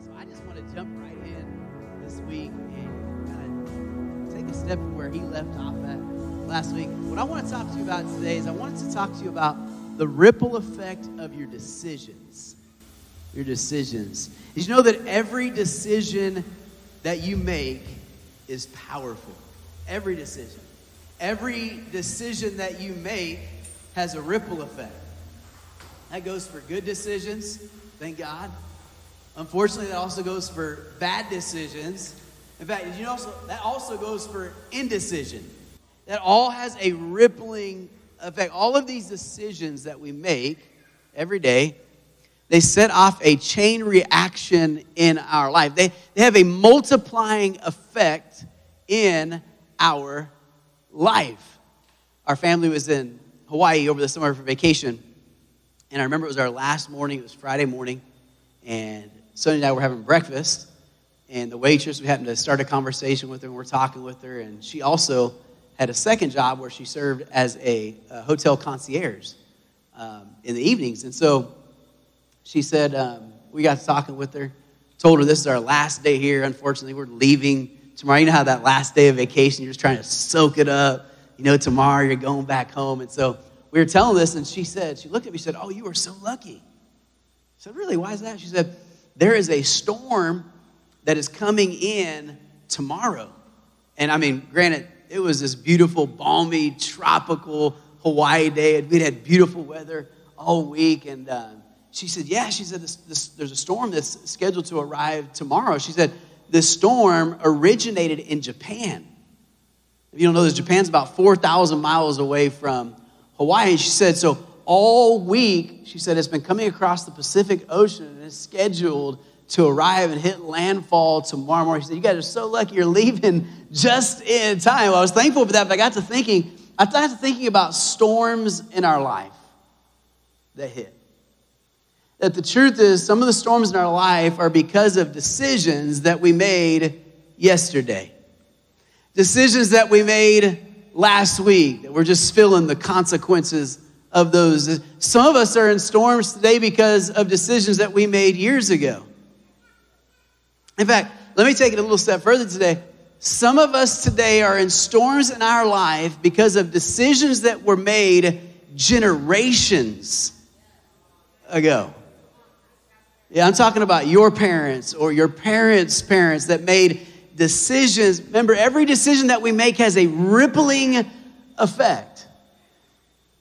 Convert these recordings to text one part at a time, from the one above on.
so I just want to jump right in this week and kind of take a step from where he left off at last week. What I want to talk to you about today is I wanted to talk to you about the ripple effect of your decisions. Your decisions. Did you know that every decision that you make is powerful? Every decision. Every decision that you make has a ripple effect. That goes for good decisions, thank God. Unfortunately, that also goes for bad decisions. In fact, you know also, that also goes for indecision. That all has a rippling effect. All of these decisions that we make every day, they set off a chain reaction in our life. They, they have a multiplying effect in our life. Our family was in Hawaii over the summer for vacation. And I remember it was our last morning, it was Friday morning, and Sonny and I were having breakfast. And the waitress, we happened to start a conversation with her, and we're talking with her. And she also had a second job where she served as a, a hotel concierge um, in the evenings. And so she said, um, we got to talking with her, told her this is our last day here. Unfortunately, we're leaving tomorrow. You know how that last day of vacation, you're just trying to soak it up. You know, tomorrow you're going back home. And so we were telling this, and she said, she looked at me, she said, Oh, you are so lucky. I said, Really? Why is that? She said, There is a storm that is coming in tomorrow. And I mean, granted, it was this beautiful, balmy, tropical Hawaii day. We'd had beautiful weather all week. And uh, she said, Yeah, she said, this, this, There's a storm that's scheduled to arrive tomorrow. She said, This storm originated in Japan. If you don't know this, Japan's about 4,000 miles away from Hawaii. She said, so all week, she said, it's been coming across the Pacific Ocean and it's scheduled to arrive and hit landfall tomorrow morning. She said, You guys are so lucky you're leaving just in time. Well, I was thankful for that, but I got to thinking, I got to thinking about storms in our life that hit. That the truth is, some of the storms in our life are because of decisions that we made yesterday. Decisions that we made last week that we're just feeling the consequences of those. Some of us are in storms today because of decisions that we made years ago. In fact, let me take it a little step further today. Some of us today are in storms in our life because of decisions that were made generations ago. Yeah, I'm talking about your parents or your parents' parents that made decisions, remember, every decision that we make has a rippling effect.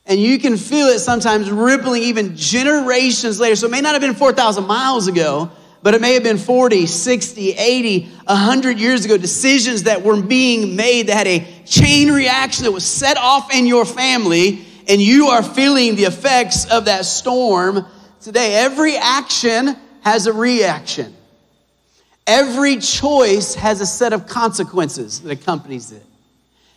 And you can feel it sometimes rippling even generations later. So it may not have been 4,000 miles ago, but it may have been 40, 60, 80, 100 years ago. Decisions that were being made that had a chain reaction that was set off in your family, and you are feeling the effects of that storm today. Every action has a reaction. Every choice has a set of consequences that accompanies it.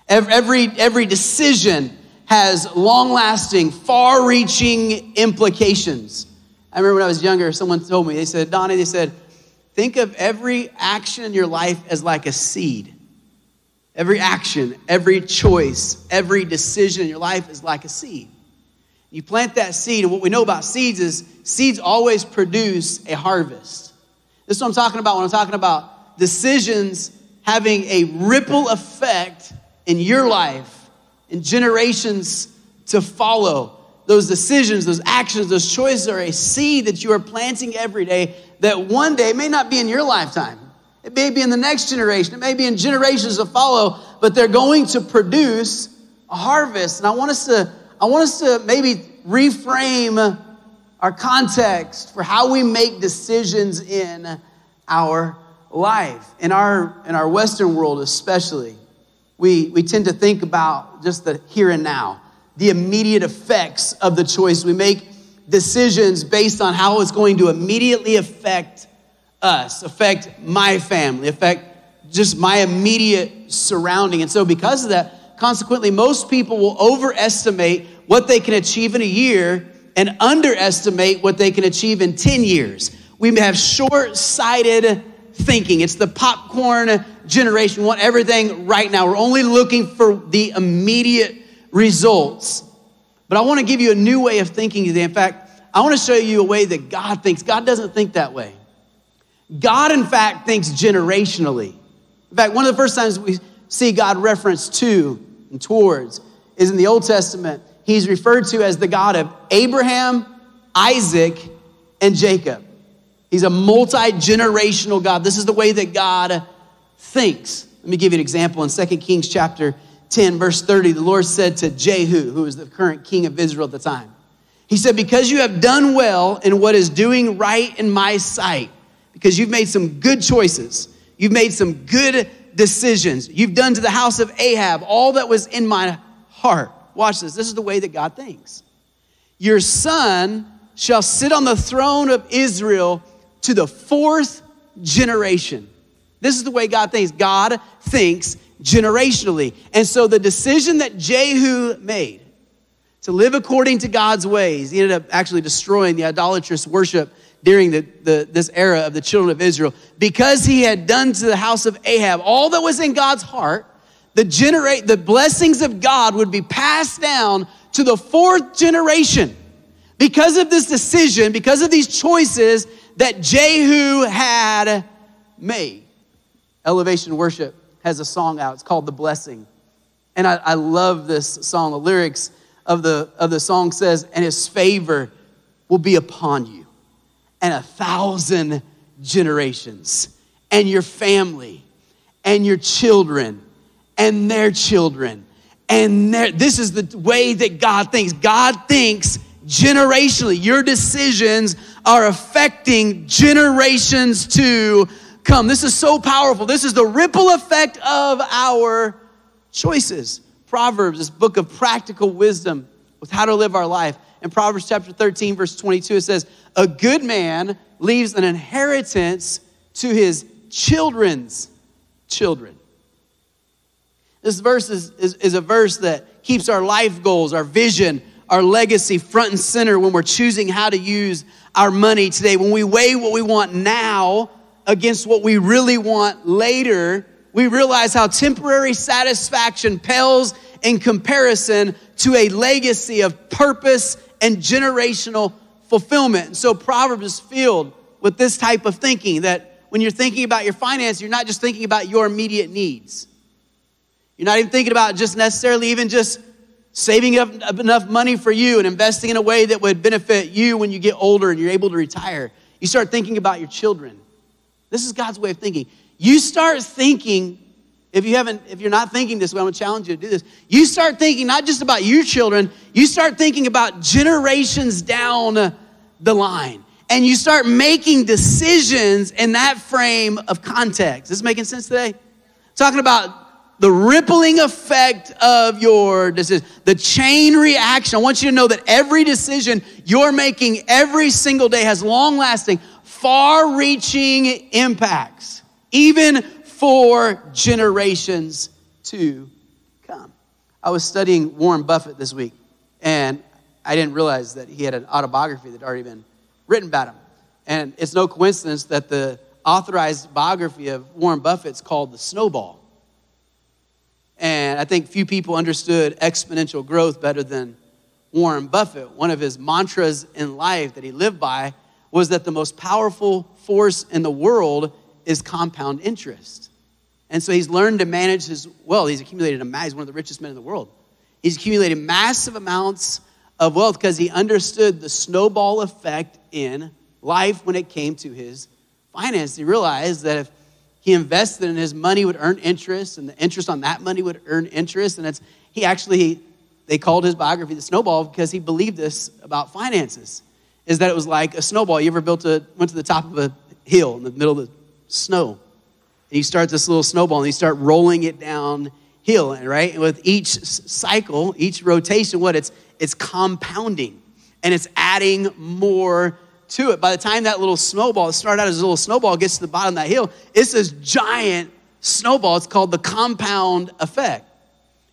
Every, every decision has long lasting, far reaching implications. I remember when I was younger, someone told me, they said, Donnie, they said, think of every action in your life as like a seed. Every action, every choice, every decision in your life is like a seed. You plant that seed, and what we know about seeds is seeds always produce a harvest. This is what I'm talking about when I'm talking about decisions having a ripple effect in your life, in generations to follow. Those decisions, those actions, those choices are a seed that you are planting every day that one day may not be in your lifetime. It may be in the next generation. It may be in generations to follow, but they're going to produce a harvest. And I want us to, I want us to maybe reframe our context for how we make decisions in our life. In our, in our Western world, especially, we, we tend to think about just the here and now, the immediate effects of the choice. We make decisions based on how it's going to immediately affect us, affect my family, affect just my immediate surrounding. And so, because of that, consequently, most people will overestimate what they can achieve in a year and underestimate what they can achieve in 10 years. We have short sighted thinking. It's the popcorn generation. Want everything right now. We're only looking for the immediate results. But I want to give you a new way of thinking today. In fact, I want to show you a way that God thinks. God doesn't think that way. God, in fact, thinks generationally. In fact, one of the first times we see God referenced to and towards is in the Old Testament. He's referred to as the God of Abraham, Isaac, and Jacob. He's a multi generational God. This is the way that God thinks. Let me give you an example. In 2 Kings chapter 10, verse 30, the Lord said to Jehu, who was the current king of Israel at the time, He said, Because you have done well in what is doing right in my sight, because you've made some good choices, you've made some good decisions, you've done to the house of Ahab all that was in my heart. Watch this. This is the way that God thinks. Your son shall sit on the throne of Israel to the fourth generation. This is the way God thinks. God thinks generationally. And so the decision that Jehu made to live according to God's ways, he ended up actually destroying the idolatrous worship during the, the, this era of the children of Israel. Because he had done to the house of Ahab all that was in God's heart, the, the blessings of God would be passed down to the fourth generation. Because of this decision, because of these choices that Jehu had made. Elevation Worship has a song out. It's called The Blessing. And I, I love this song. The lyrics of the, of the song says, And his favor will be upon you and a thousand generations, and your family, and your children, and their children. And this is the way that God thinks. God thinks generationally. Your decisions are affecting generations to come. This is so powerful. This is the ripple effect of our choices. Proverbs, this book of practical wisdom with how to live our life. In Proverbs chapter 13, verse 22, it says, A good man leaves an inheritance to his children's children. This verse is, is, is a verse that keeps our life goals, our vision, our legacy front and center when we're choosing how to use our money today. When we weigh what we want now against what we really want later, we realize how temporary satisfaction pales in comparison to a legacy of purpose and generational fulfillment. And so Proverbs is filled with this type of thinking that when you're thinking about your finance, you're not just thinking about your immediate needs. You're not even thinking about just necessarily even just saving up enough money for you and investing in a way that would benefit you when you get older and you're able to retire. You start thinking about your children. This is God's way of thinking. You start thinking, if you haven't, if you're not thinking this way, I'm gonna challenge you to do this. You start thinking not just about your children, you start thinking about generations down the line. And you start making decisions in that frame of context. Is this is making sense today? Talking about the rippling effect of your decision, the chain reaction. I want you to know that every decision you're making every single day has long lasting, far reaching impacts, even for generations to come. I was studying Warren Buffett this week, and I didn't realize that he had an autobiography that had already been written about him. And it's no coincidence that the authorized biography of Warren Buffett is called The Snowball. And I think few people understood exponential growth better than Warren Buffett. One of his mantras in life that he lived by was that the most powerful force in the world is compound interest. And so he's learned to manage his wealth. He's accumulated a he's one of the richest men in the world. He's accumulated massive amounts of wealth because he understood the snowball effect in life when it came to his finance. He realized that if he invested in his money would earn interest, and the interest on that money would earn interest. And it's he actually they called his biography the snowball because he believed this about finances. Is that it was like a snowball. You ever built a went to the top of a hill in the middle of the snow, and you start this little snowball and you start rolling it down hill, right? And with each cycle, each rotation, what it's it's compounding and it's adding more to it. By the time that little snowball, it started out as a little snowball, gets to the bottom of that hill, it's this giant snowball. It's called the compound effect.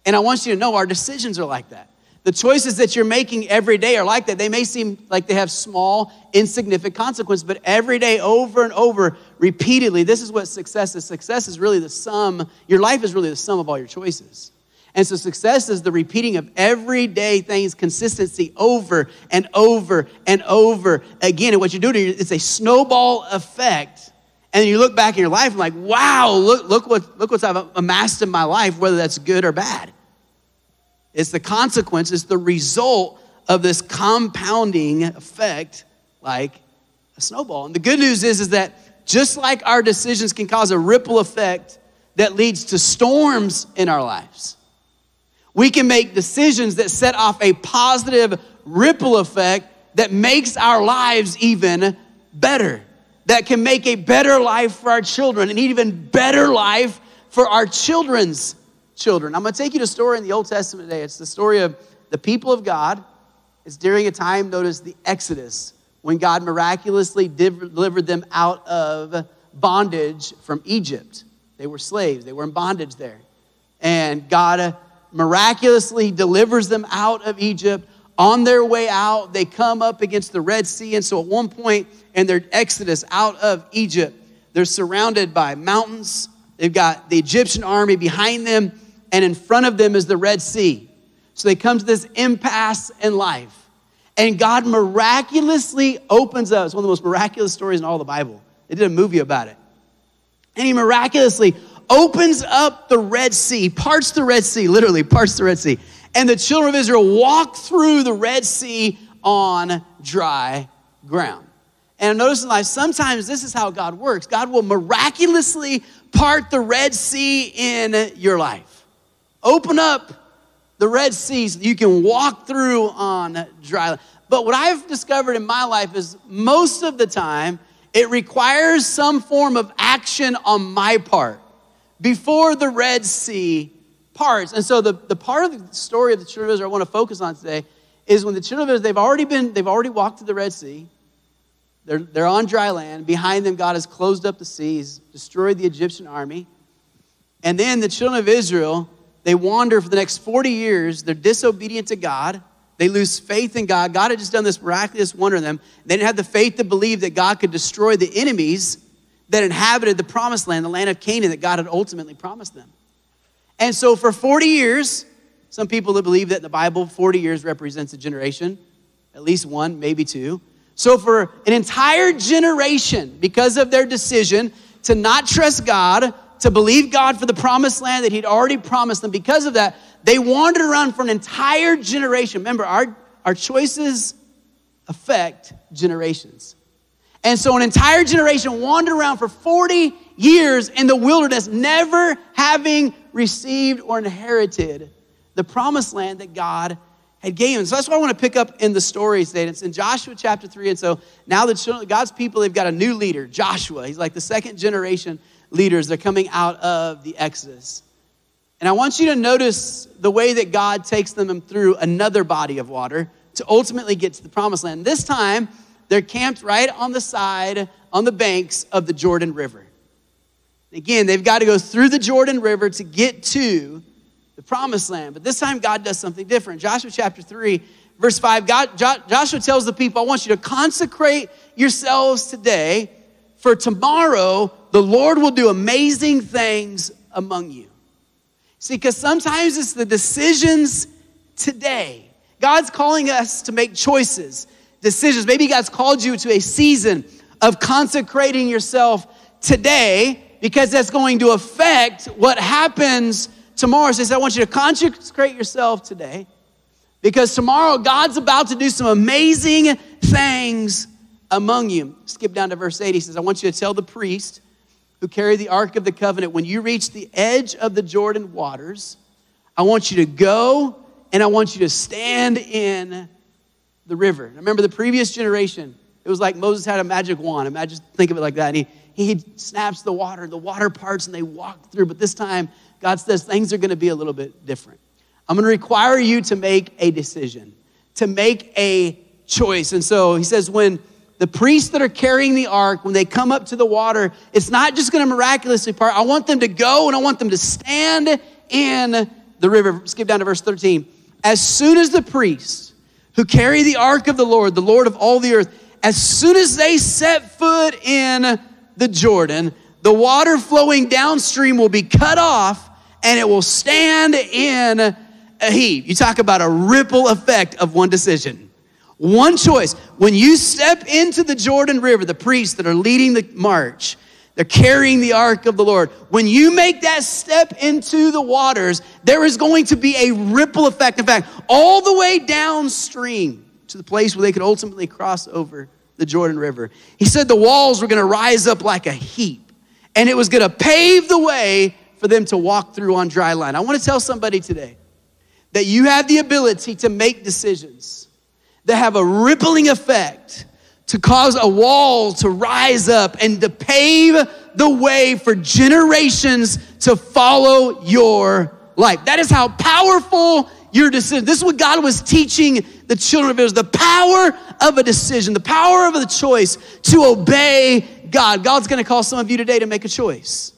And I want you to know our decisions are like that. The choices that you're making every day are like that. They may seem like they have small, insignificant consequence, but every day, over and over, repeatedly, this is what success is. Success is really the sum, your life is really the sum of all your choices. And so success is the repeating of everyday things, consistency over and over and over again. And what you're doing is a snowball effect. And you look back in your life and like, wow, look, look what look what's I've amassed in my life, whether that's good or bad. It's the consequence, it's the result of this compounding effect like a snowball. And the good news is, is that just like our decisions can cause a ripple effect that leads to storms in our lives, we can make decisions that set off a positive ripple effect that makes our lives even better, that can make a better life for our children, and even better life for our children's children. I'm gonna take you to a story in the Old Testament today. It's the story of the people of God. It's during a time known as the Exodus when God miraculously delivered them out of bondage from Egypt. They were slaves, they were in bondage there. And God uh, miraculously delivers them out of Egypt. On their way out, they come up against the Red Sea. And so at one point in their exodus out of Egypt, they're surrounded by mountains. They've got the Egyptian army behind them, and in front of them is the Red Sea. So they come to this impasse in life. And God miraculously opens up. It's one of the most miraculous stories in all the Bible. They did a movie about it. And he miraculously opens up the Red Sea, parts the Red Sea, literally parts the Red Sea. And the children of Israel walk through the Red Sea on dry ground. And notice in life, sometimes this is how God works. God will miraculously part the Red Sea in your life. Open up the Red Sea so you can walk through on dry land. But what I've discovered in my life is most of the time, it requires some form of action on my part before the Red Sea parts. And so the, the part of the story of the children of Israel I want to focus on today is when the children of Israel, they've already been, they've already walked to the Red Sea. They're, they're on dry land. Behind them, God has closed up the seas, destroyed the Egyptian army. And then the children of Israel, they wander for the next 40 years. They're disobedient to God. They lose faith in God. God had just done this miraculous wonder in them. They didn't have the faith to believe that God could destroy the enemies that inhabited the promised land, the land of Canaan that God had ultimately promised them. And so for 40 years, some people believe that in the Bible, 40 years represents a generation, at least one, maybe two. So for an entire generation, because of their decision to not trust God, to believe God for the promised land that He'd already promised them. Because of that, they wandered around for an entire generation. Remember, our, our choices affect generations. And so, an entire generation wandered around for 40 years in the wilderness, never having received or inherited the promised land that God had given. So that's what I want to pick up in the story today. It's in Joshua chapter 3. And so now the God's people, they've got a new leader, Joshua. He's like the second generation leaders. They're coming out of the Exodus. And I want you to notice the way that God takes them through another body of water to ultimately get to the promised land. This time, they're camped right on the side, on the banks of the Jordan River. Again, they've got to go through the Jordan River to get to the promised land. But this time, God does something different. Joshua chapter 3, verse 5, God, Joshua tells the people, I want you to consecrate yourselves today, for tomorrow the Lord will do amazing things among you. See, because sometimes it's the decisions today. God's calling us to make choices, decisions. Maybe God's called you to a season of consecrating yourself today because that's going to affect what happens tomorrow. So he says, I want you to consecrate yourself today because tomorrow God's about to do some amazing things among you. Skip down to verse 8. He says, I want you to tell the priest who carried the Ark of the Covenant, when you reach the edge of the Jordan waters, I want you to go and I want you to stand in the river. remember the previous generation, it was like Moses had a magic wand. Imagine, think of it like that. And he, he snaps the water, the water parts, and they walk through. But this time, God says things are going to be a little bit different. I'm going to require you to make a decision, to make a choice. And so he says, when the priests that are carrying the ark, when they come up to the water, it's not just going to miraculously part. I want them to go and I want them to stand in the river. Skip down to verse 13. As soon as the priests who carry the ark of the Lord, the Lord of all the earth, as soon as they set foot in the Jordan, the water flowing downstream will be cut off and it will stand in a heap. You talk about a ripple effect of one decision. One choice. When you step into the Jordan River, the priests that are leading the march, They're carrying the ark of the Lord. When you make that step into the waters, there is going to be a ripple effect. In fact, all the way downstream to the place where they could ultimately cross over the Jordan River. He said the walls were going to rise up like a heap, and it was going to pave the way for them to walk through on dry land. I want to tell somebody today that you have the ability to make decisions that have a rippling effect to cause a wall to rise up and to pave the way for generations to follow your life. That is how powerful your decision. This is what God was teaching the children of Israel the power of a decision, the power of the choice to obey God. God's going to call some of you today to make a choice,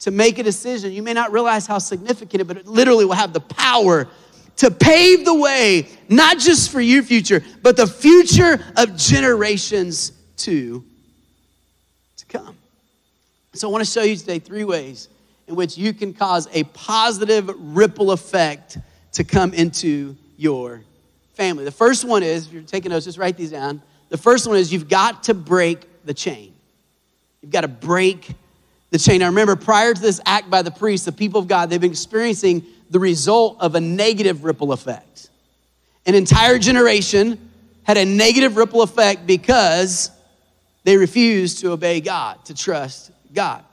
to make a decision. You may not realize how significant it, but it literally will have the power to pave the way, not just for your future, but the future of generations to, to come. So I want to show you today three ways in which you can cause a positive ripple effect to come into your family. The first one is, if you're taking notes, just write these down. The first one is you've got to break the chain. You've got to break the chain. Now remember, prior to this act by the priests, the people of God, they've been experiencing the result of a negative ripple effect. An entire generation had a negative ripple effect because they refused to obey God, to trust God.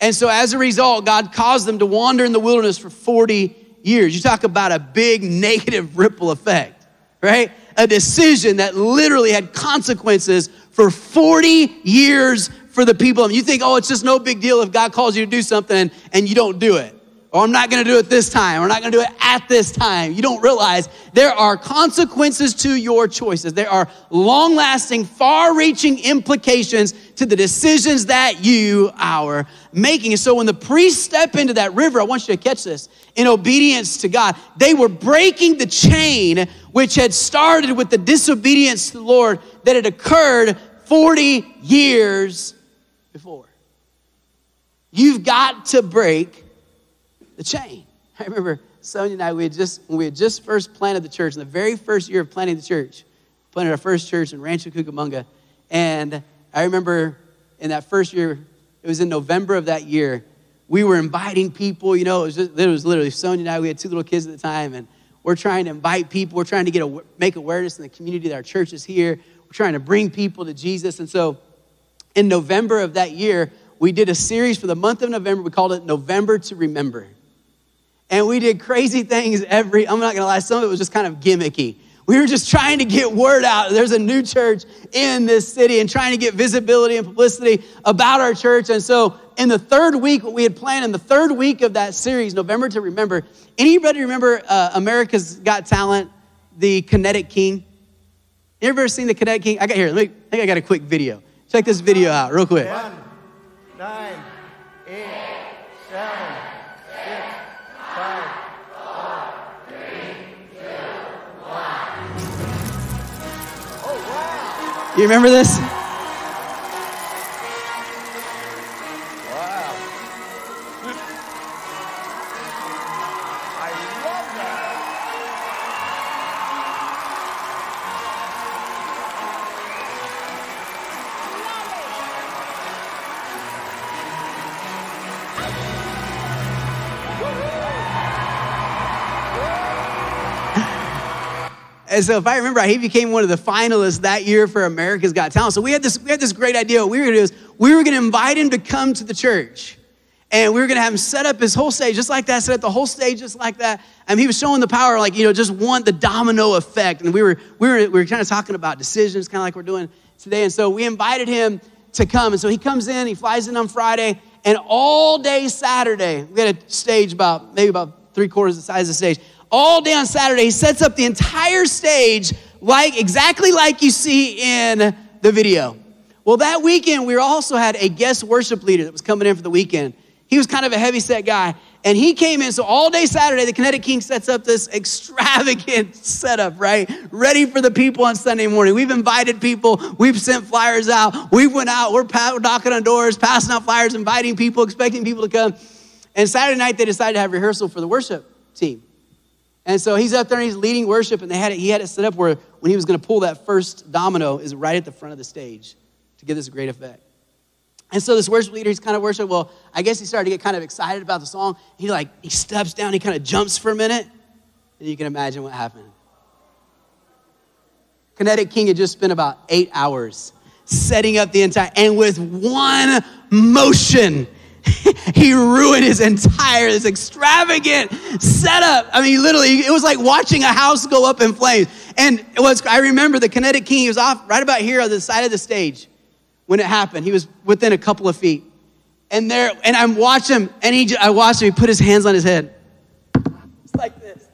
And so as a result, God caused them to wander in the wilderness for 40 years. You talk about a big negative ripple effect, right? A decision that literally had consequences for 40 years for the people. And You think, oh, it's just no big deal if God calls you to do something and you don't do it or I'm not gonna do it this time, or I'm not gonna do it at this time. You don't realize there are consequences to your choices. There are long lasting, far reaching implications to the decisions that you are making. And so when the priests step into that river, I want you to catch this, in obedience to God, they were breaking the chain which had started with the disobedience to the Lord that had occurred 40 years before. You've got to break the chain. I remember Sonia and I, we had just, when we had just first planted the church, in the very first year of planting the church, planted our first church in Rancho Cucamonga. And I remember in that first year, it was in November of that year, we were inviting people, you know, it was, just, it was literally Sonia and I, we had two little kids at the time, and we're trying to invite people, we're trying to get a, make awareness in the community that our church is here. We're trying to bring people to Jesus. And so in November of that year, we did a series for the month of November. We called it November to Remember. And we did crazy things every, I'm not gonna lie, some of it was just kind of gimmicky. We were just trying to get word out. There's a new church in this city and trying to get visibility and publicity about our church. And so, in the third week, what we had planned in the third week of that series, November to Remember, anybody remember uh, America's Got Talent, the Kinetic King? You ever seen the Kinetic King? I got here, me, I think I got a quick video. Check this video out real quick. One, nine, You remember this? And so if I remember he became one of the finalists that year for America's Got Talent. So we had this, we had this great idea. What we were gonna do is we were gonna invite him to come to the church. And we were gonna have him set up his whole stage just like that, set up the whole stage just like that. And he was showing the power, like, you know, just want the domino effect. And we were, we were, we were kind of talking about decisions, kind of like we're doing today. And so we invited him to come. And so he comes in, he flies in on Friday, and all day Saturday, we had a stage about maybe about three quarters the size of the stage all day on Saturday. He sets up the entire stage like exactly like you see in the video. Well, that weekend we also had a guest worship leader that was coming in for the weekend. He was kind of a heavy set guy, and he came in. So all day Saturday, the Kinetic King sets up this extravagant setup, right? Ready for the people on Sunday morning. We've invited people. We've sent flyers out. We went out. We're knocking on doors, passing out flyers, inviting people, expecting people to come. And Saturday night, they decided to have rehearsal for the worship team. And so he's up there and he's leading worship, and they had it, he had it set up where when he was going to pull that first domino is right at the front of the stage to give this great effect. And so this worship leader, he's kind of worship. Well, I guess he started to get kind of excited about the song. He like he steps down, he kind of jumps for a minute, and you can imagine what happened. Kinetic King had just spent about eight hours setting up the entire, and with one motion, he ruined his entire this extravagant setup. I mean, literally, it was like watching a house go up in flames. And it was, I remember the Kinetic King, he was off right about here on the side of the stage when it happened. He was within a couple of feet. And there, and I'm watching him, and he, I watched him, he put his hands on his head. It's like this.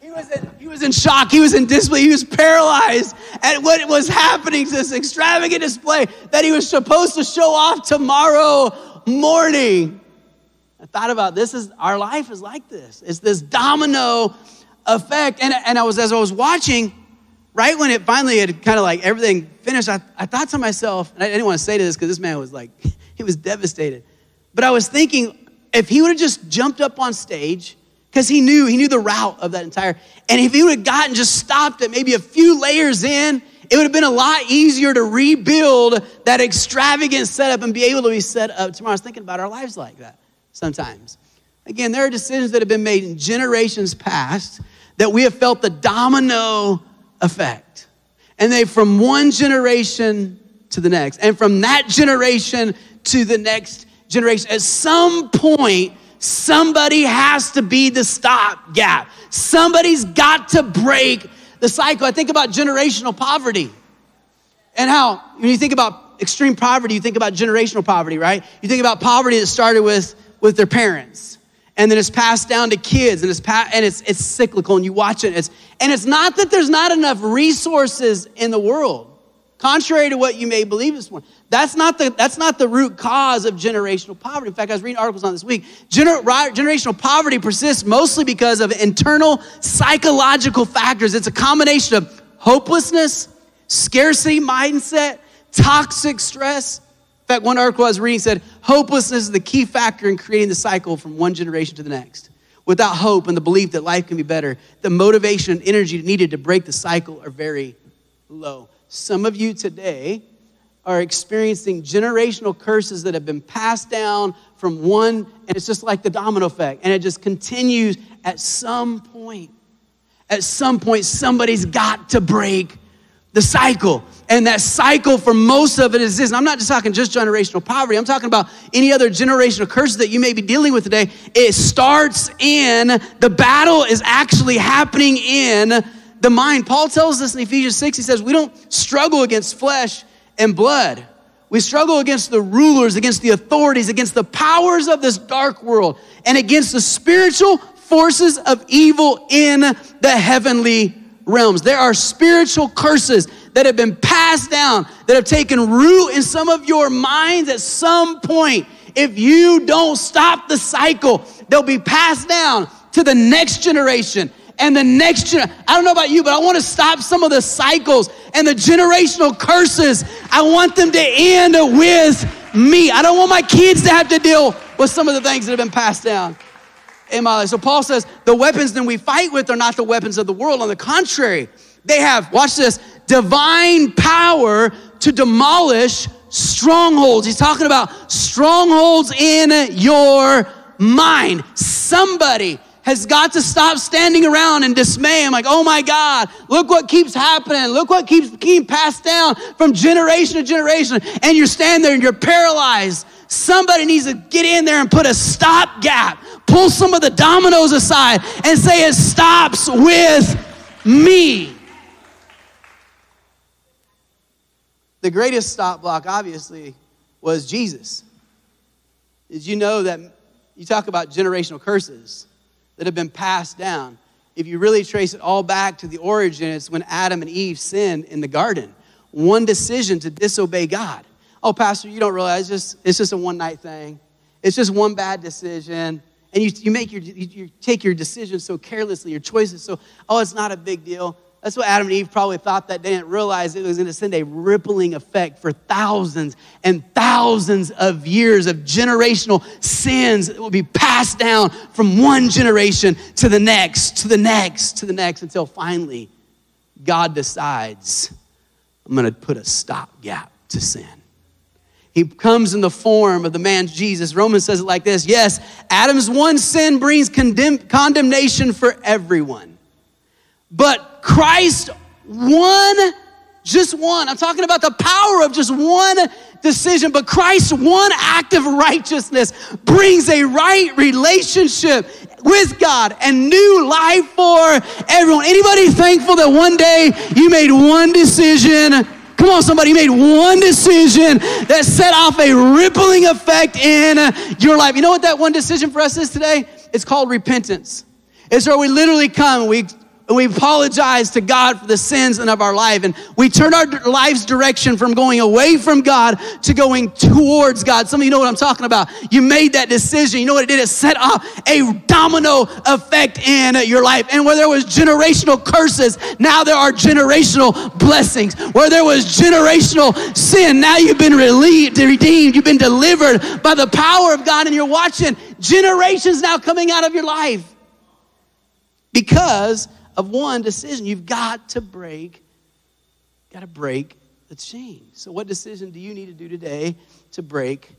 He was in, he was in shock, he was in disbelief, he was paralyzed at what was happening, this extravagant display that he was supposed to show off tomorrow morning. I thought about this is our life is like this. It's this domino effect. And, and I was as I was watching, right when it finally had kind of like everything finished, I, I thought to myself, and I didn't want to say to this because this man was like, he was devastated. But I was thinking, if he would have just jumped up on stage, because he knew, he knew the route of that entire, and if he would have gotten just stopped at maybe a few layers in, it would have been a lot easier to rebuild that extravagant setup and be able to be set up tomorrow. I was thinking about our lives like that sometimes. Again, there are decisions that have been made in generations past that we have felt the domino effect. And they, from one generation to the next, and from that generation to the next generation, at some point, somebody has to be the stopgap. Somebody's got to break the cycle. I think about generational poverty and how, when you think about extreme poverty, you think about generational poverty, right? You think about poverty that started with, with their parents and then it's passed down to kids and it's pa- and it's it's cyclical and you watch it it's and it's not that there's not enough resources in the world contrary to what you may believe this morning that's not the that's not the root cause of generational poverty in fact i was reading articles on this week Gener- generational poverty persists mostly because of internal psychological factors it's a combination of hopelessness scarcity mindset toxic stress in fact, one article I was reading said hopelessness is the key factor in creating the cycle from one generation to the next. Without hope and the belief that life can be better, the motivation and energy needed to break the cycle are very low. Some of you today are experiencing generational curses that have been passed down from one, and it's just like the domino effect, and it just continues at some point. At some point, somebody's got to break the cycle. And that cycle for most of it is this. And I'm not just talking just generational poverty. I'm talking about any other generational curses that you may be dealing with today. It starts in, the battle is actually happening in the mind. Paul tells us in Ephesians 6, he says, we don't struggle against flesh and blood. We struggle against the rulers, against the authorities, against the powers of this dark world, and against the spiritual forces of evil in the heavenly realms. There are spiritual curses that have been passed down, that have taken root in some of your minds at some point. If you don't stop the cycle, they'll be passed down to the next generation and the next generation. I don't know about you, but I want to stop some of the cycles and the generational curses. I want them to end with me. I don't want my kids to have to deal with some of the things that have been passed down in my life. So Paul says the weapons that we fight with are not the weapons of the world. On the contrary, they have, watch this, divine power to demolish strongholds. He's talking about strongholds in your mind. Somebody has got to stop standing around in dismay. I'm like, oh my God, look what keeps happening. Look what keeps being passed down from generation to generation. And you're standing there and you're paralyzed. Somebody needs to get in there and put a stop gap, pull some of the dominoes aside, and say, it stops with me. The greatest stop block, obviously, was Jesus. Did you know that you talk about generational curses that have been passed down? If you really trace it all back to the origin, it's when Adam and Eve sinned in the garden. One decision to disobey God. Oh, Pastor, you don't realize it's just, it's just a one night thing. It's just one bad decision. And you, you make your, you, you take your decisions so carelessly, your choices so, oh, it's not a big deal. That's what Adam and Eve probably thought that they didn't realize it was going to send a rippling effect for thousands and thousands of years of generational sins that will be passed down from one generation to the next, to the next, to the next, until finally God decides, I'm going to put a stopgap to sin. He comes in the form of the man Jesus. Romans says it like this Yes, Adam's one sin brings condemn- condemnation for everyone. But Christ one, just one. I'm talking about the power of just one decision, but Christ's one act of righteousness brings a right relationship with God and new life for everyone. Anybody thankful that one day you made one decision? Come on, somebody made one decision that set off a rippling effect in your life. You know what that one decision for us is today? It's called repentance. It's where we literally come, we apologize to God for the sins and of our life. And we turn our life's direction from going away from God to going towards God. Some of you know what I'm talking about. You made that decision. You know what it did? It set off a domino effect in your life. And where there was generational curses, now there are generational blessings. Where there was generational sin, now you've been relieved, redeemed. You've been delivered by the power of God. And you're watching generations now coming out of your life because of one decision. You've got to break, got to break the chain. So, what decision do you need to do today to break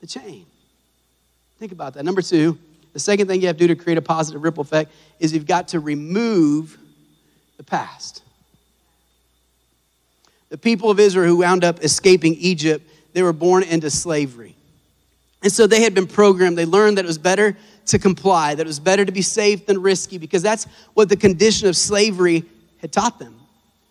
the chain? Think about that. Number two, the second thing you have to do to create a positive ripple effect is you've got to remove the past. The people of Israel who wound up escaping Egypt, they were born into slavery. And so they had been programmed, they learned that it was better to comply, that it was better to be safe than risky, because that's what the condition of slavery had taught them.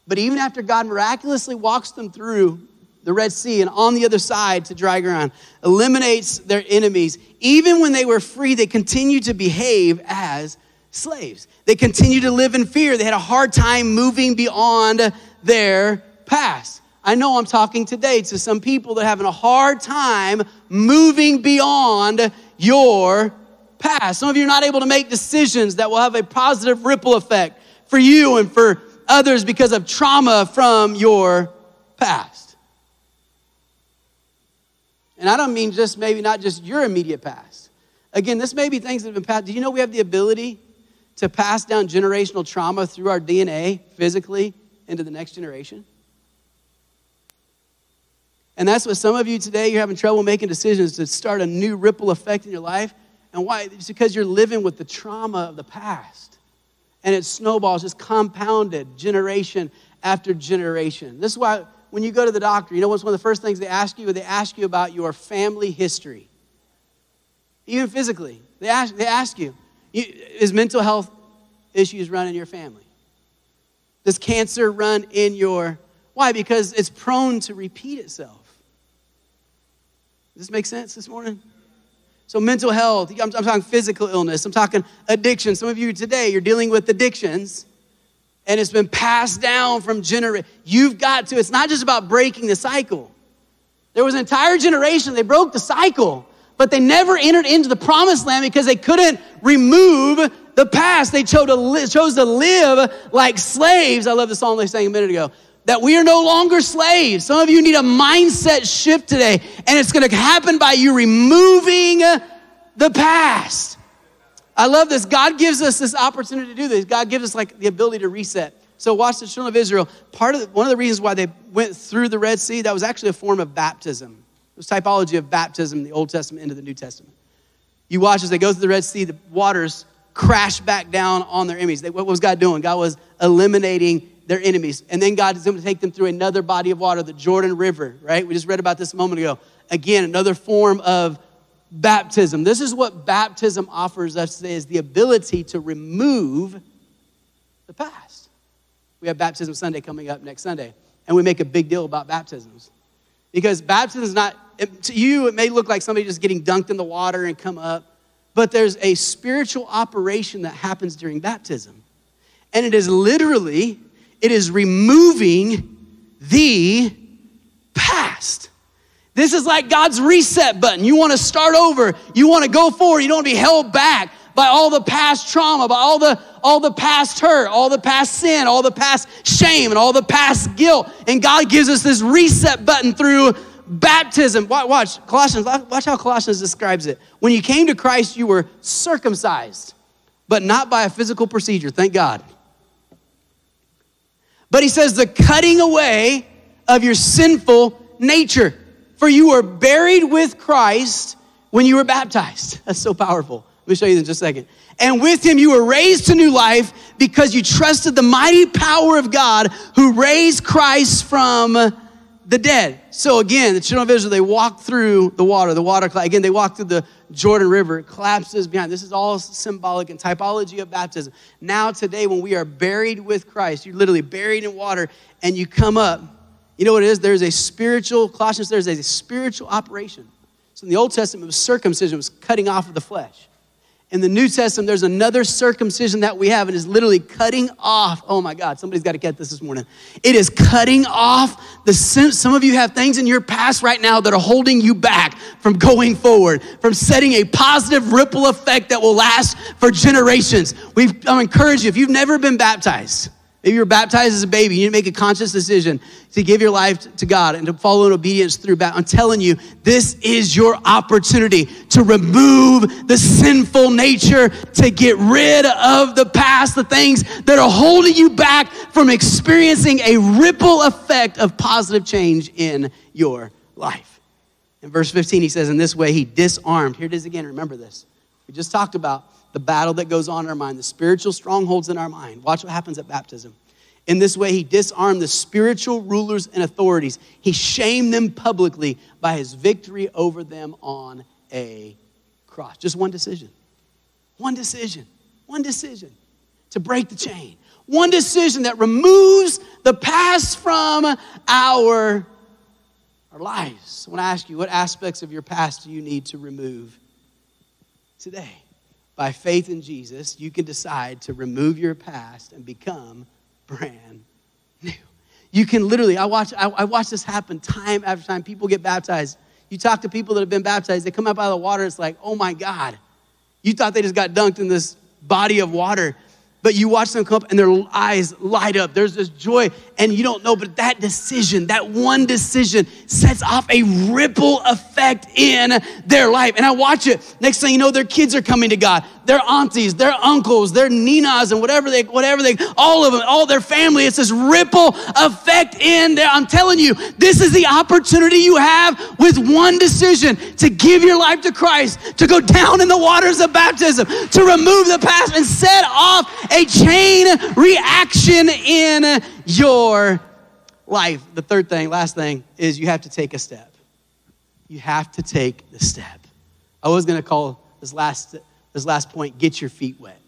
But even after God miraculously walks them through the Red Sea and on the other side to dry ground, eliminates their enemies, even when they were free, they continued to behave as slaves. They continued to live in fear. They had a hard time moving beyond their past. I know I'm talking today to some people that are having a hard time moving beyond your past. Some of you are not able to make decisions that will have a positive ripple effect for you and for others because of trauma from your past. And I don't mean just maybe not just your immediate past. Again, this may be things that have been passed. Do you know we have the ability to pass down generational trauma through our DNA physically into the next generation? And that's what some of you today, you're having trouble making decisions to start a new ripple effect in your life. And why? It's because you're living with the trauma of the past. And it snowballs, just compounded generation after generation. This is why when you go to the doctor, you know what's one of the first things they ask you? They ask you about your family history. Even physically. They ask, they ask you, is mental health issues run in your family? Does cancer run in your why? Because it's prone to repeat itself. Does this make sense this morning? So, mental health, I'm, I'm, talking physical illness, I'm talking addiction. Some of you today, you're dealing with addictions and it's been passed down from generation. You've got to, it's not just about breaking the cycle. There was an entire generation, they broke the cycle, but they never entered into the promised land because they couldn't remove the past. They chose to, li- chose to live like slaves. I love the song they sang a minute ago that we are no longer slaves. Some of you need a mindset shift today, and it's going to happen by you removing the past. I love this. God gives us this opportunity to do this. God gives us like the ability to reset. So watch the children of Israel. Part of the, one of the reasons why they went through the Red Sea, that was actually a form of baptism. It was typology of baptism in the Old Testament into the New Testament. You watch as they go through the Red Sea, the waters crash back down on their enemies. They, what was God doing? God was eliminating their enemies. And then God is going to take them through another body of water, the Jordan River, right? We just read about this a moment ago. Again, another form of baptism. This is what baptism offers us today is the ability to remove the past. We have baptism Sunday coming up next Sunday, and we make a big deal about baptisms. Because baptism is not, to you, it may look like somebody just getting dunked in the water and come up, but there's a spiritual operation that happens during baptism. And it is literally it is removing the past. This is like God's reset button. You want to start over. You want to go forward. You don't want to be held back by all the past trauma, by all the all the past hurt, all the past sin, all the past shame, and all the past guilt. And God gives us this reset button through baptism. Watch Colossians. Watch how Colossians describes it. When you came to Christ, you were circumcised, but not by a physical procedure. Thank God. But he says the cutting away of your sinful nature. For you were buried with Christ when you were baptized. That's so powerful. Let me show you in just a second. And with him you were raised to new life because you trusted the mighty power of God who raised Christ from the dead. So again, the children of Israel, they walk through the water, the water, again, they walk through the Jordan River, it collapses behind. This is all symbolic and typology of baptism. Now, today, when we are buried with Christ, you're literally buried in water and you come up, you know what it is? There's a spiritual, Colossians, there's a spiritual operation. So in the Old Testament, it was circumcision, it was cutting off of the flesh. In the New Testament, there's another circumcision that we have, and is literally cutting off. Oh my God, somebody's got to get this this morning. It is cutting off the sin. Some of you have things in your past right now that are holding you back from going forward, from setting a positive ripple effect that will last for generations. We've, I encourage you, if you've never been baptized, Maybe you were baptized as a baby. You need to make a conscious decision to give your life to God and to follow in obedience through baptism. I'm telling you, this is your opportunity to remove the sinful nature, to get rid of the past, the things that are holding you back from experiencing a ripple effect of positive change in your life. In verse 15, he says, In this way, he disarmed. Here it is again. Remember this. We just talked about the battle that goes on in our mind, the spiritual strongholds in our mind. Watch what happens at baptism. In this way, he disarmed the spiritual rulers and authorities. He shamed them publicly by his victory over them on a cross. Just one decision. One decision. One decision to break the chain. One decision that removes the past from our, our lives. I want to ask you, what aspects of your past do you need to remove today? By faith in Jesus, you can decide to remove your past and become brand new. You can literally, I watch, I, I, watch this happen time after time. People get baptized. You talk to people that have been baptized, they come up out of the water, it's like, oh my God. You thought they just got dunked in this body of water but you watch them come up and their eyes light up. There's this joy, and you don't know, but that decision, that one decision, sets off a ripple effect in their life. And I watch it. Next thing you know, their kids are coming to God. Their aunties, their uncles, their ninas, and whatever they, whatever they, all of them, all their family. It's this ripple effect in there. I'm telling you, this is the opportunity you have with one decision to give your life to Christ, to go down in the waters of baptism, to remove the past and set off a chain reaction in your life. The third thing, last thing, is you have to take a step. You have to take the step. I was going to call this last, this last point, get your feet wet.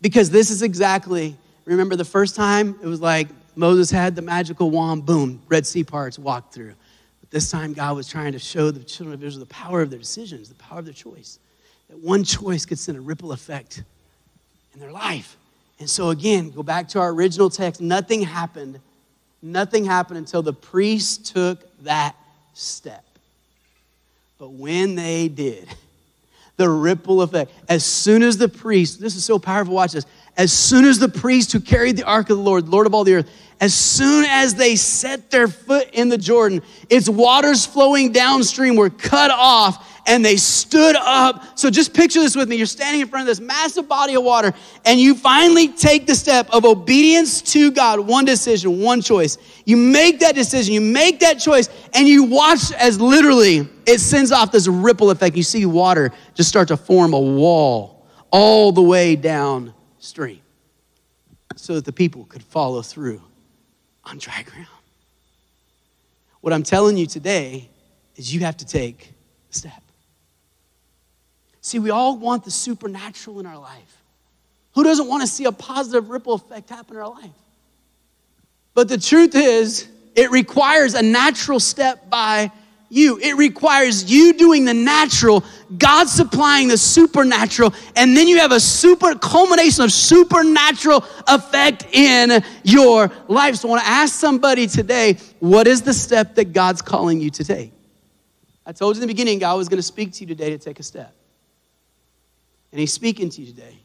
Because this is exactly, remember the first time it was like Moses had the magical wand, boom, Red Sea parts walked through. But this time God was trying to show the children of Israel the power of their decisions, the power of their choice. That one choice could send a ripple effect in their life. And so, again, go back to our original text. Nothing happened. Nothing happened until the priest took that step. But when they did, the ripple effect, as soon as the priest, this is so powerful, watch this. As soon as the priest who carried the ark of the Lord, Lord of all the earth, as soon as they set their foot in the Jordan, its waters flowing downstream were cut off and they stood up. So just picture this with me. You're standing in front of this massive body of water, and you finally take the step of obedience to God. One decision, one choice. You make that decision, you make that choice, and you watch as literally it sends off this ripple effect. You see water just start to form a wall all the way downstream so that the people could follow through on dry ground. What I'm telling you today is you have to take a step. See, we all want the supernatural in our life. Who doesn't want to see a positive ripple effect happen in our life? But the truth is, it requires a natural step by you. It requires you doing the natural, God supplying the supernatural, and then you have a super culmination of supernatural effect in your life. So I want to ask somebody today, what is the step that God's calling you to take? I told you in the beginning, God was going to speak to you today to take a step. And He's speaking to you today.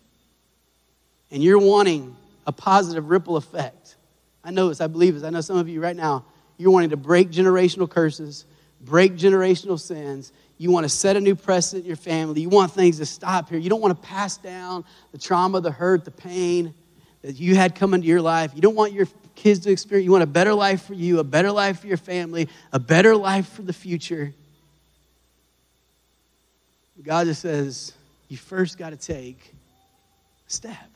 And you're wanting a positive ripple effect. I know this, I believe this. I know some of you right now, you're wanting to break generational curses, break generational sins. You want to set a new precedent in your family. You want things to stop here. You don't want to pass down the trauma, the hurt, the pain that you had come into your life. You don't want your kids to experience. You want a better life for you, a better life for your family, a better life for the future. God just says, you first got to take a step.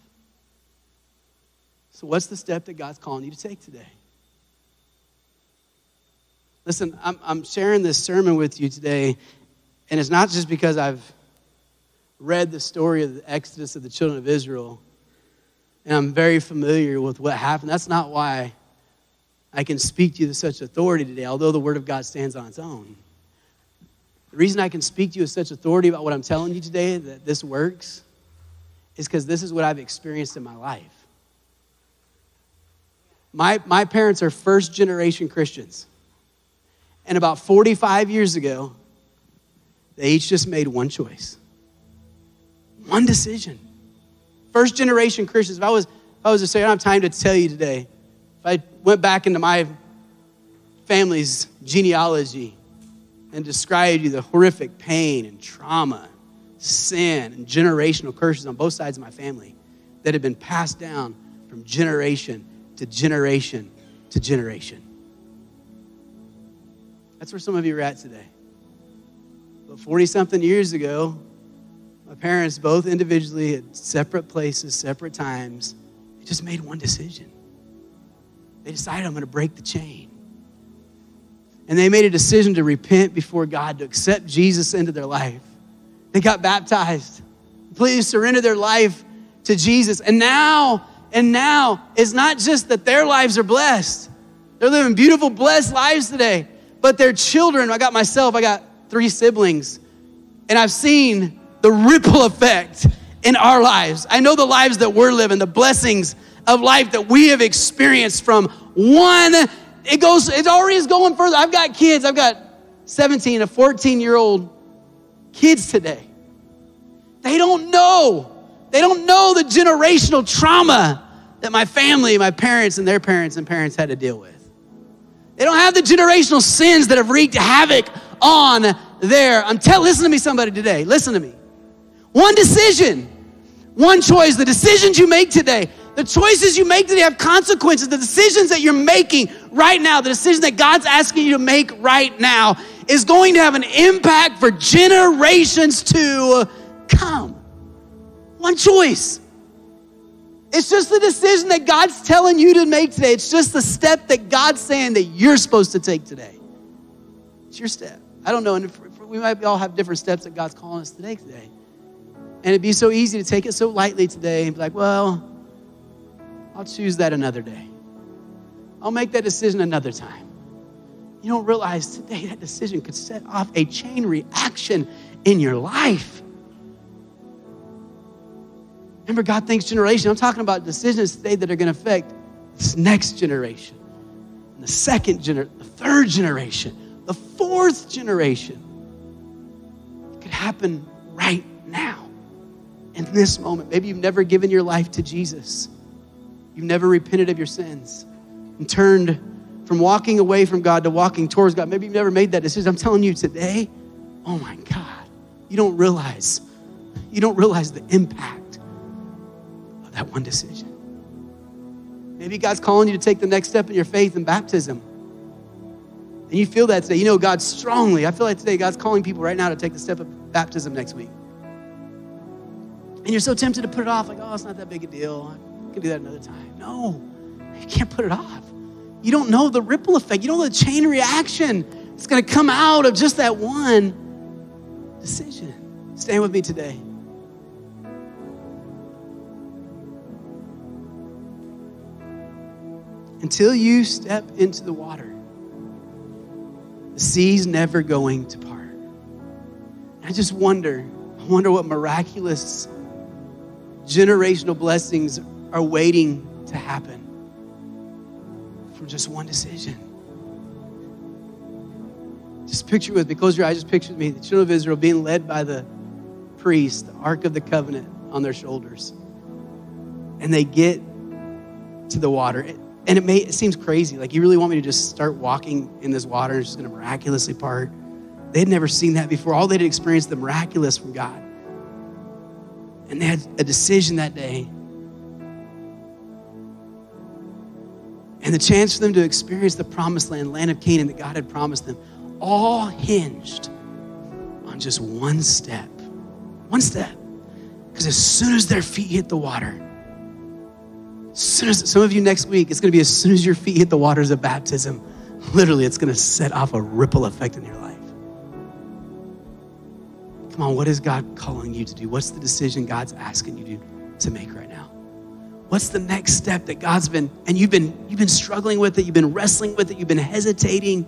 So, what's the step that God's calling you to take today? Listen, I'm, I'm sharing this sermon with you today, and it's not just because I've read the story of the Exodus of the children of Israel, and I'm very familiar with what happened. That's not why I can speak to you with such authority today, although the Word of God stands on its own. The reason I can speak to you with such authority about what I'm telling you today, that this works, is because this is what I've experienced in my life. My, my parents are first generation Christians. And about 45 years ago, they each just made one choice, one decision. First generation Christians. If I was, if I was to say, I don't have time to tell you today, if I went back into my family's genealogy and described you the horrific pain and trauma, sin, and generational curses on both sides of my family that have been passed down from generation to generation to generation. That's where some of you are at today. But 40 something years ago, my parents, both individually at separate places, separate times, they just made one decision. They decided, I'm going to break the chain. And they made a decision to repent before God, to accept Jesus into their life. They got baptized, completely surrendered their life to Jesus. And now, and now, it's not just that their lives are blessed. They're living beautiful, blessed lives today but their children. I got myself, I got three siblings, and I've seen the ripple effect in our lives. I know the lives that we're living, the blessings of life that we have experienced from one. It goes, it already is going further. I've got kids, I've got 17 to 14 year old kids today. They don't know. They don't know the generational trauma that my family, my parents, and their parents and parents had to deal with. They don't have the generational sins that have wreaked havoc on there. I'm telling, listen to me, somebody today. Listen to me. One decision, one choice, the decisions you make today, the choices you make today have consequences. The decisions that you're making right now, the decision that God's asking you to make right now, is going to have an impact for generations to come. One choice. It's just the decision that God's telling you to make today. It's just the step that God's saying that you're supposed to take today. It's your step. I don't know, and we might all have different steps that God's calling us to take today. And it'd be so easy to take it so lightly today and be like, well, I'll choose that another day. I'll make that decision another time. You don't realize today that decision could set off a chain reaction in your life. Remember, God thinks generation. I'm talking about decisions today that are going to affect this next generation, the second generation, the third generation, the fourth generation. It could happen right now, in this moment. Maybe you've never given your life to Jesus. You've never repented of your sins and turned from walking away from God to walking towards God. Maybe you've never made that decision. I'm telling you today, oh my God, you don't realize, you don't realize the impact of that one decision. Maybe God's calling you to take the next step in your faith in baptism. And you feel that today. You know God strongly. I feel like today God's calling people right now to take the step of baptism next week. And you're so tempted to put it off, like, oh, it's not that big a deal. Can do that another time. No, you can't put it off. You don't know the ripple effect. You don't know the chain reaction that's going to come out of just that one decision. Stand with me today. until you step into the water, the sea's never going to part. I just wonder, I wonder what miraculous generational blessings are waiting to happen from just one decision. Just picture with me, close your eyes, just picture with me the children of Israel being led by the priest, the Ark of the Covenant on their shoulders. And they get to the water and it may it seems crazy. Like you really want me to just start walking in this water and it's just gonna miraculously part. They'd never seen that before. All they'd experienced the miraculous from God. And they had a decision that day. And the chance for them to experience the promised land, land of Canaan that God had promised them, all hinged on just one step. One step. Because as soon as their feet hit the water, soon as some of you next week, it's going to be as soon as your feet hit the waters of baptism, literally, it's going to set off a ripple effect in your life. Come on, what is God calling you to do? What's the decision God's asking you to, to make right now? What's the next step that God's been, and you've been, you've been struggling with it, you've been wrestling with it, you've been hesitating.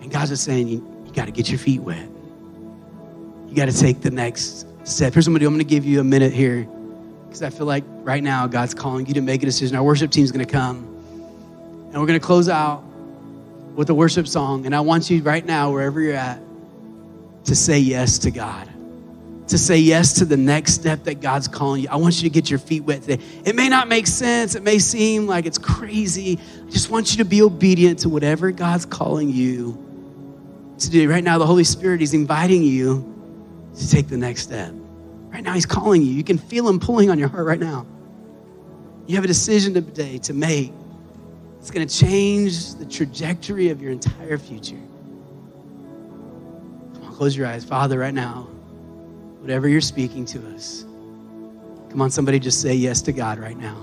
And God's just saying, you, you got to get your feet wet. You got to take the next step. Here's do. I'm going to give you a minute here because I feel like right now God's calling you to make a decision. Our worship team's going to come and we're going to close out with a worship song. And I want you right now, wherever you're at, to say yes to God to say yes to the next step that God's calling you. I want you to get your feet wet today. It may not make sense, it may seem like it's crazy. I just want you to be obedient to whatever God's calling you to do. Right now, the Holy Spirit is inviting you to take the next step. Right now, He's calling you. You can feel Him pulling on your heart right now. You have a decision today to make. It's going to change the trajectory of your entire future. Come on, close your eyes. Father, right now, whatever you're speaking to us. Come on, somebody just say yes to God right now.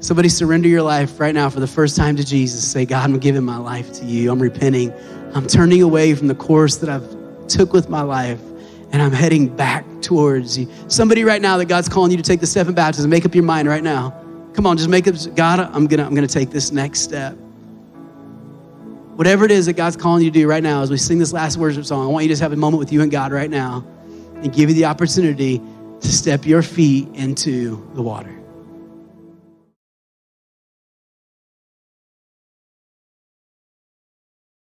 Somebody surrender your life right now for the first time to Jesus. Say, God, I'm giving my life to you. I'm repenting. I'm turning away from the course that I've took with my life and I'm heading back towards you. Somebody right now that God's calling you to take the step of baptism, make up your mind right now. Come on, just make up, God, I'm gonna, I'm gonna take this next step. Whatever it is that God's calling you to do right now, as we sing this last worship song, I want you to just have a moment with you and God right now and give you the opportunity to step your feet into the water.